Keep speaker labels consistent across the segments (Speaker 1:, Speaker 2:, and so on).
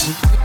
Speaker 1: Thank you.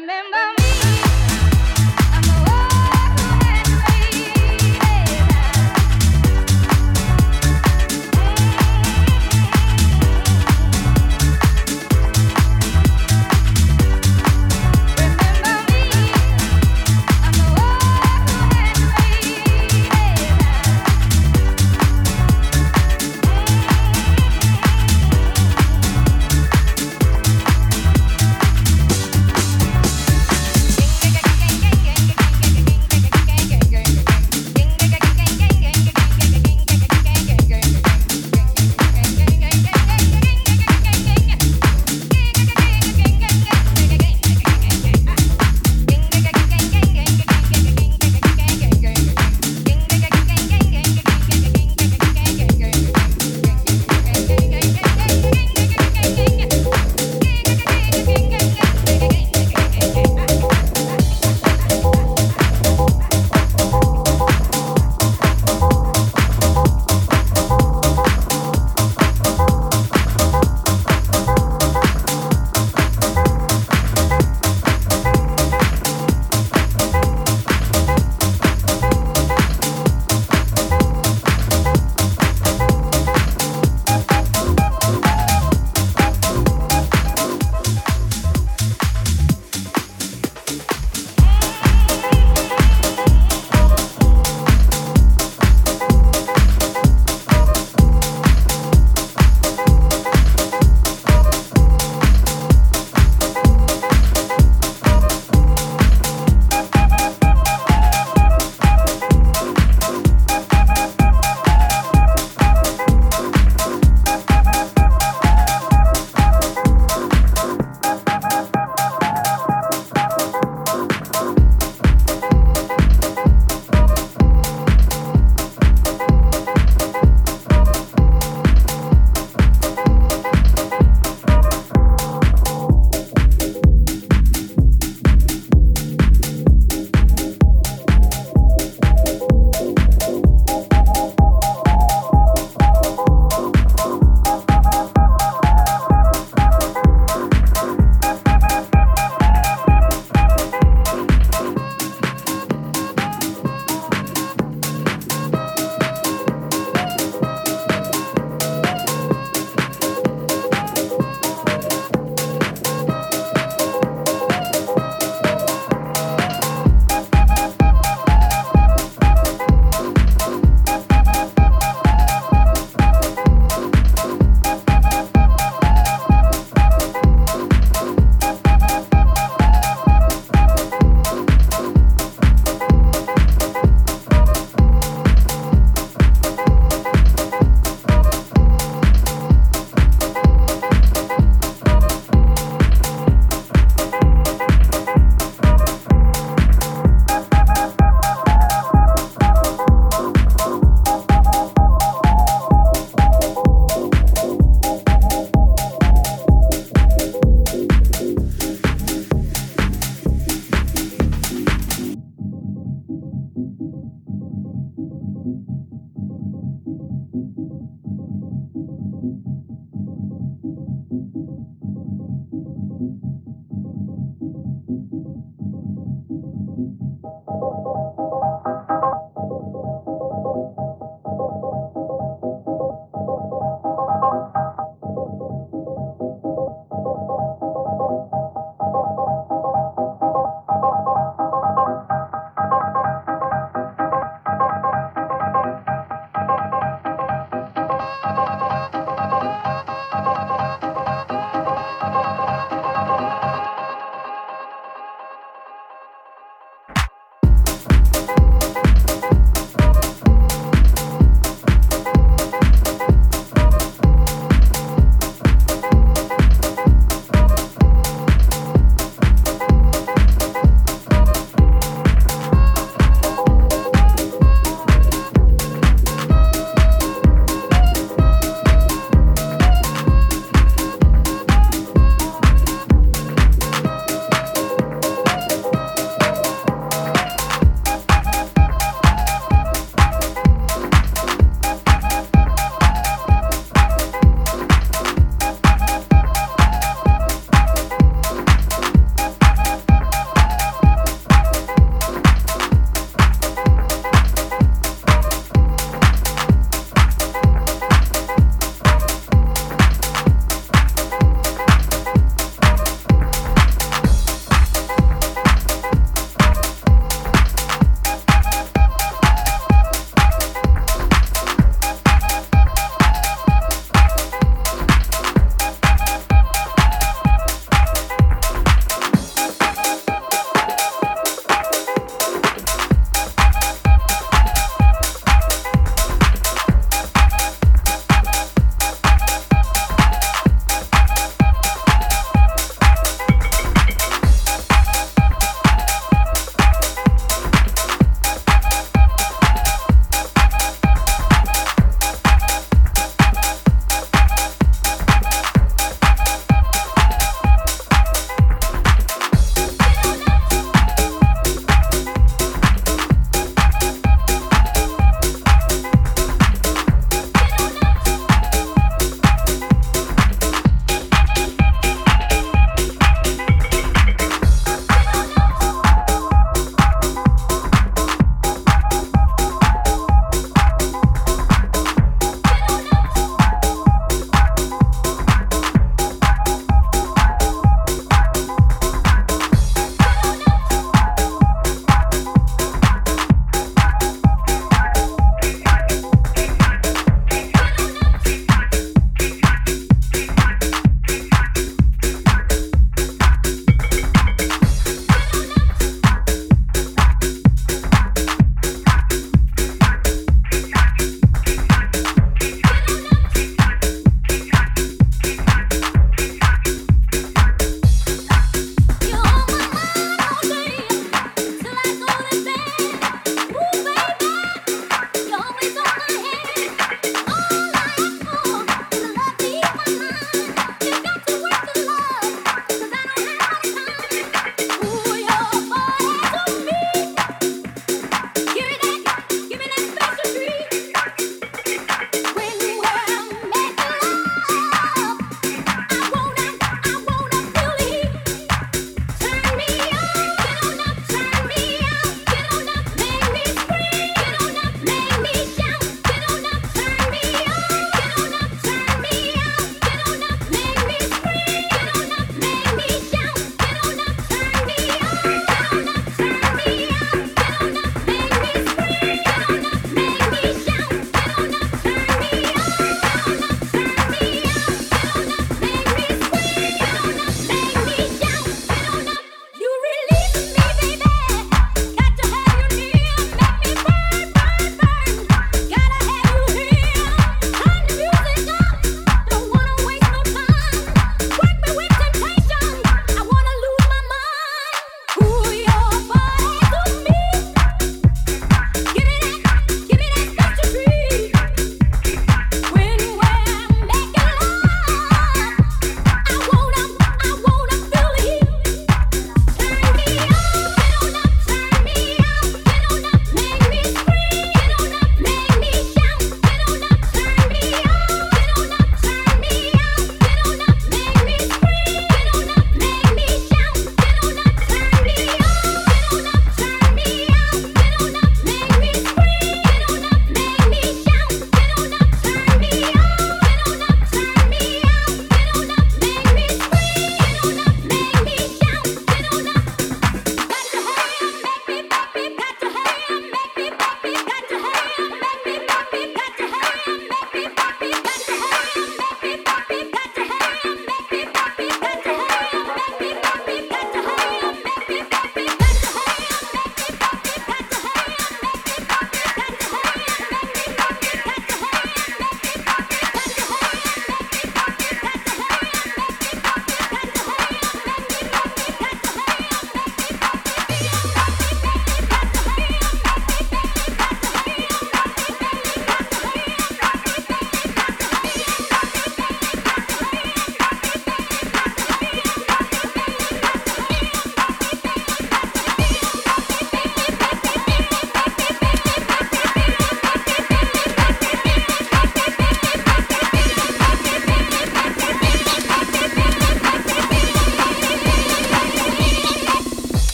Speaker 1: remember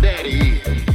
Speaker 2: daddy is.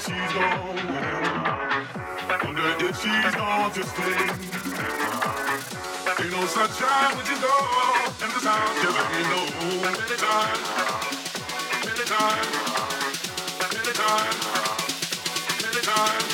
Speaker 2: She's gone. Wonder if she's gone to stay. Ain't no sunshine when she's gone, and the sound just me know. Many times, many times, many times, many times,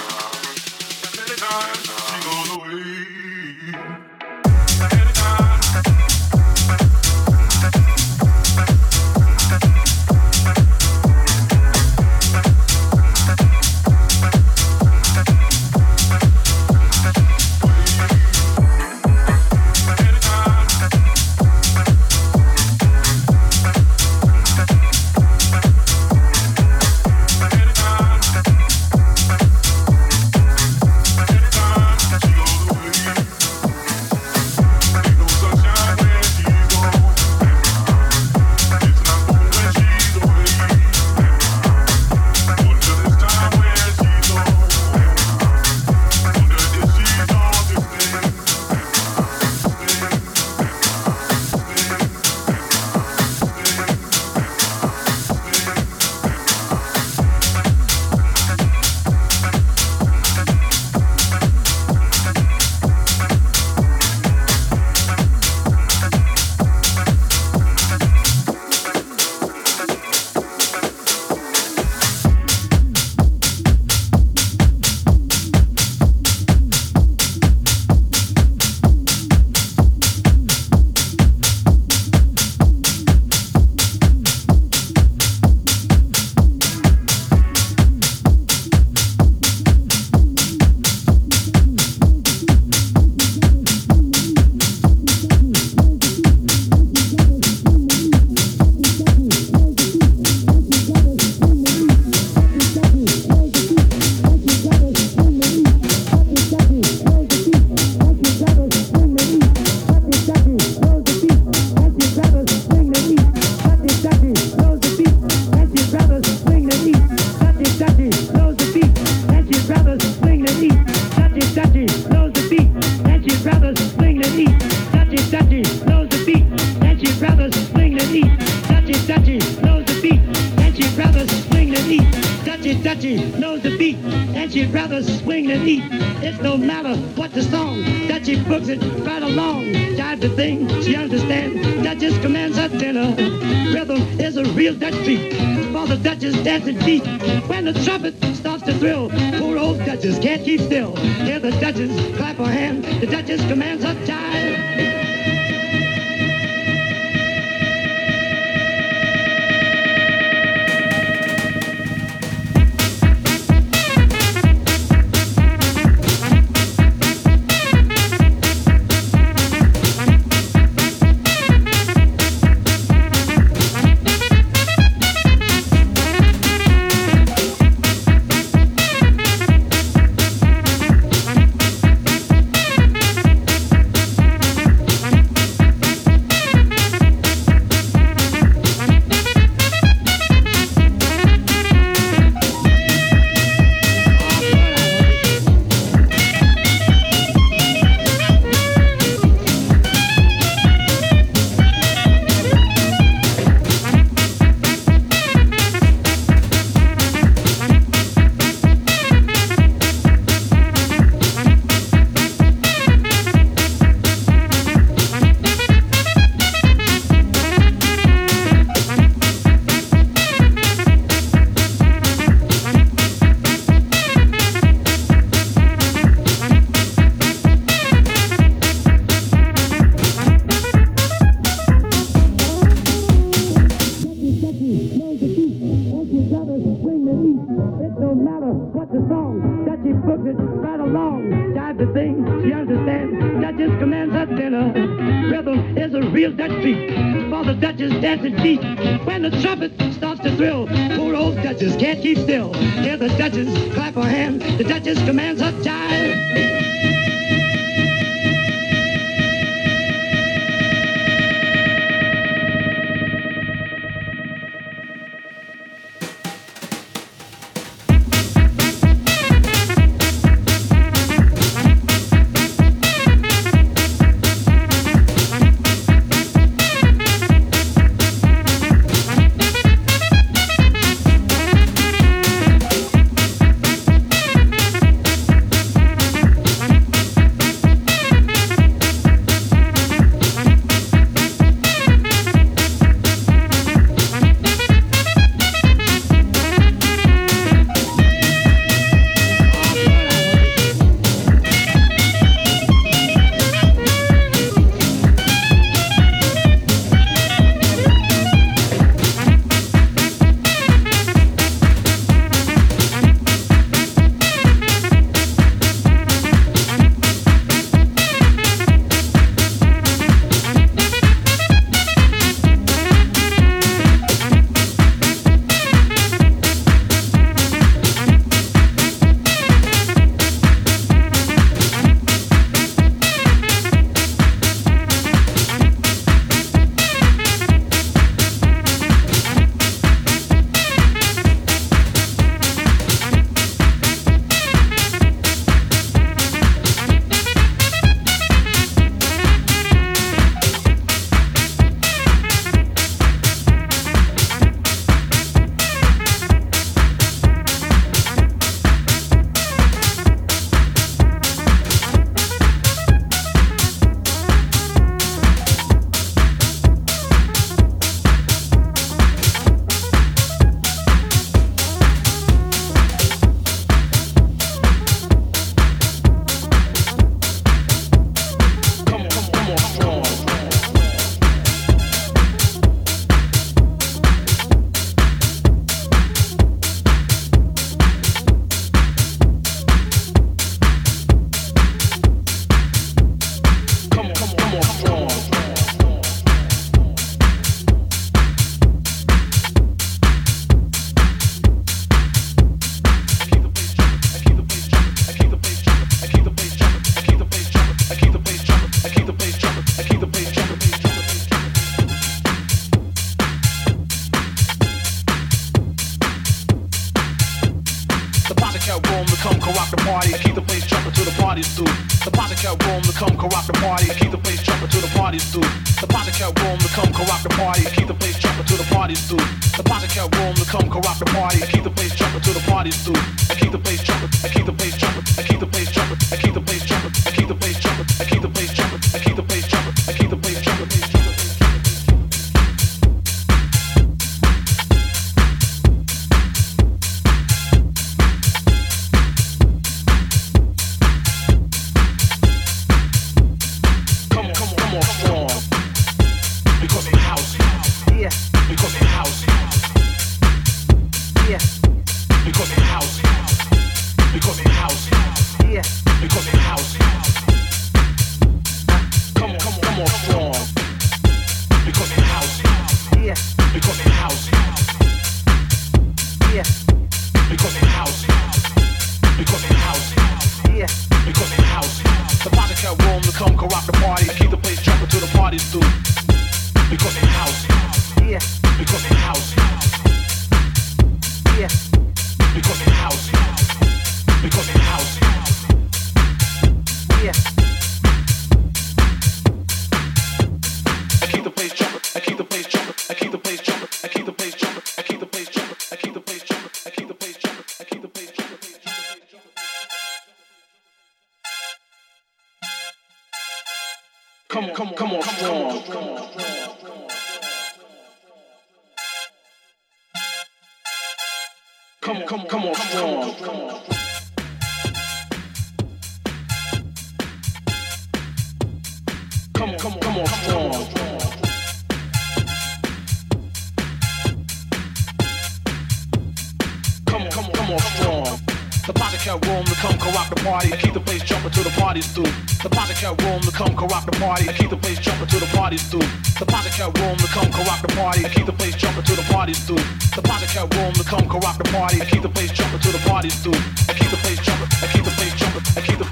Speaker 3: cat room to come corrupt the party. I keep the place jumping till the party's through. The pocket cat room to come corrupt the party. I keep the place jumping till the party's through. The pocket cat room to come corrupt the party. I keep the place jumping till the party's through. The pocket cat room to come corrupt the party. I keep the place jumping till the party's through. I keep the place jumping. I keep the place jumping. I keep the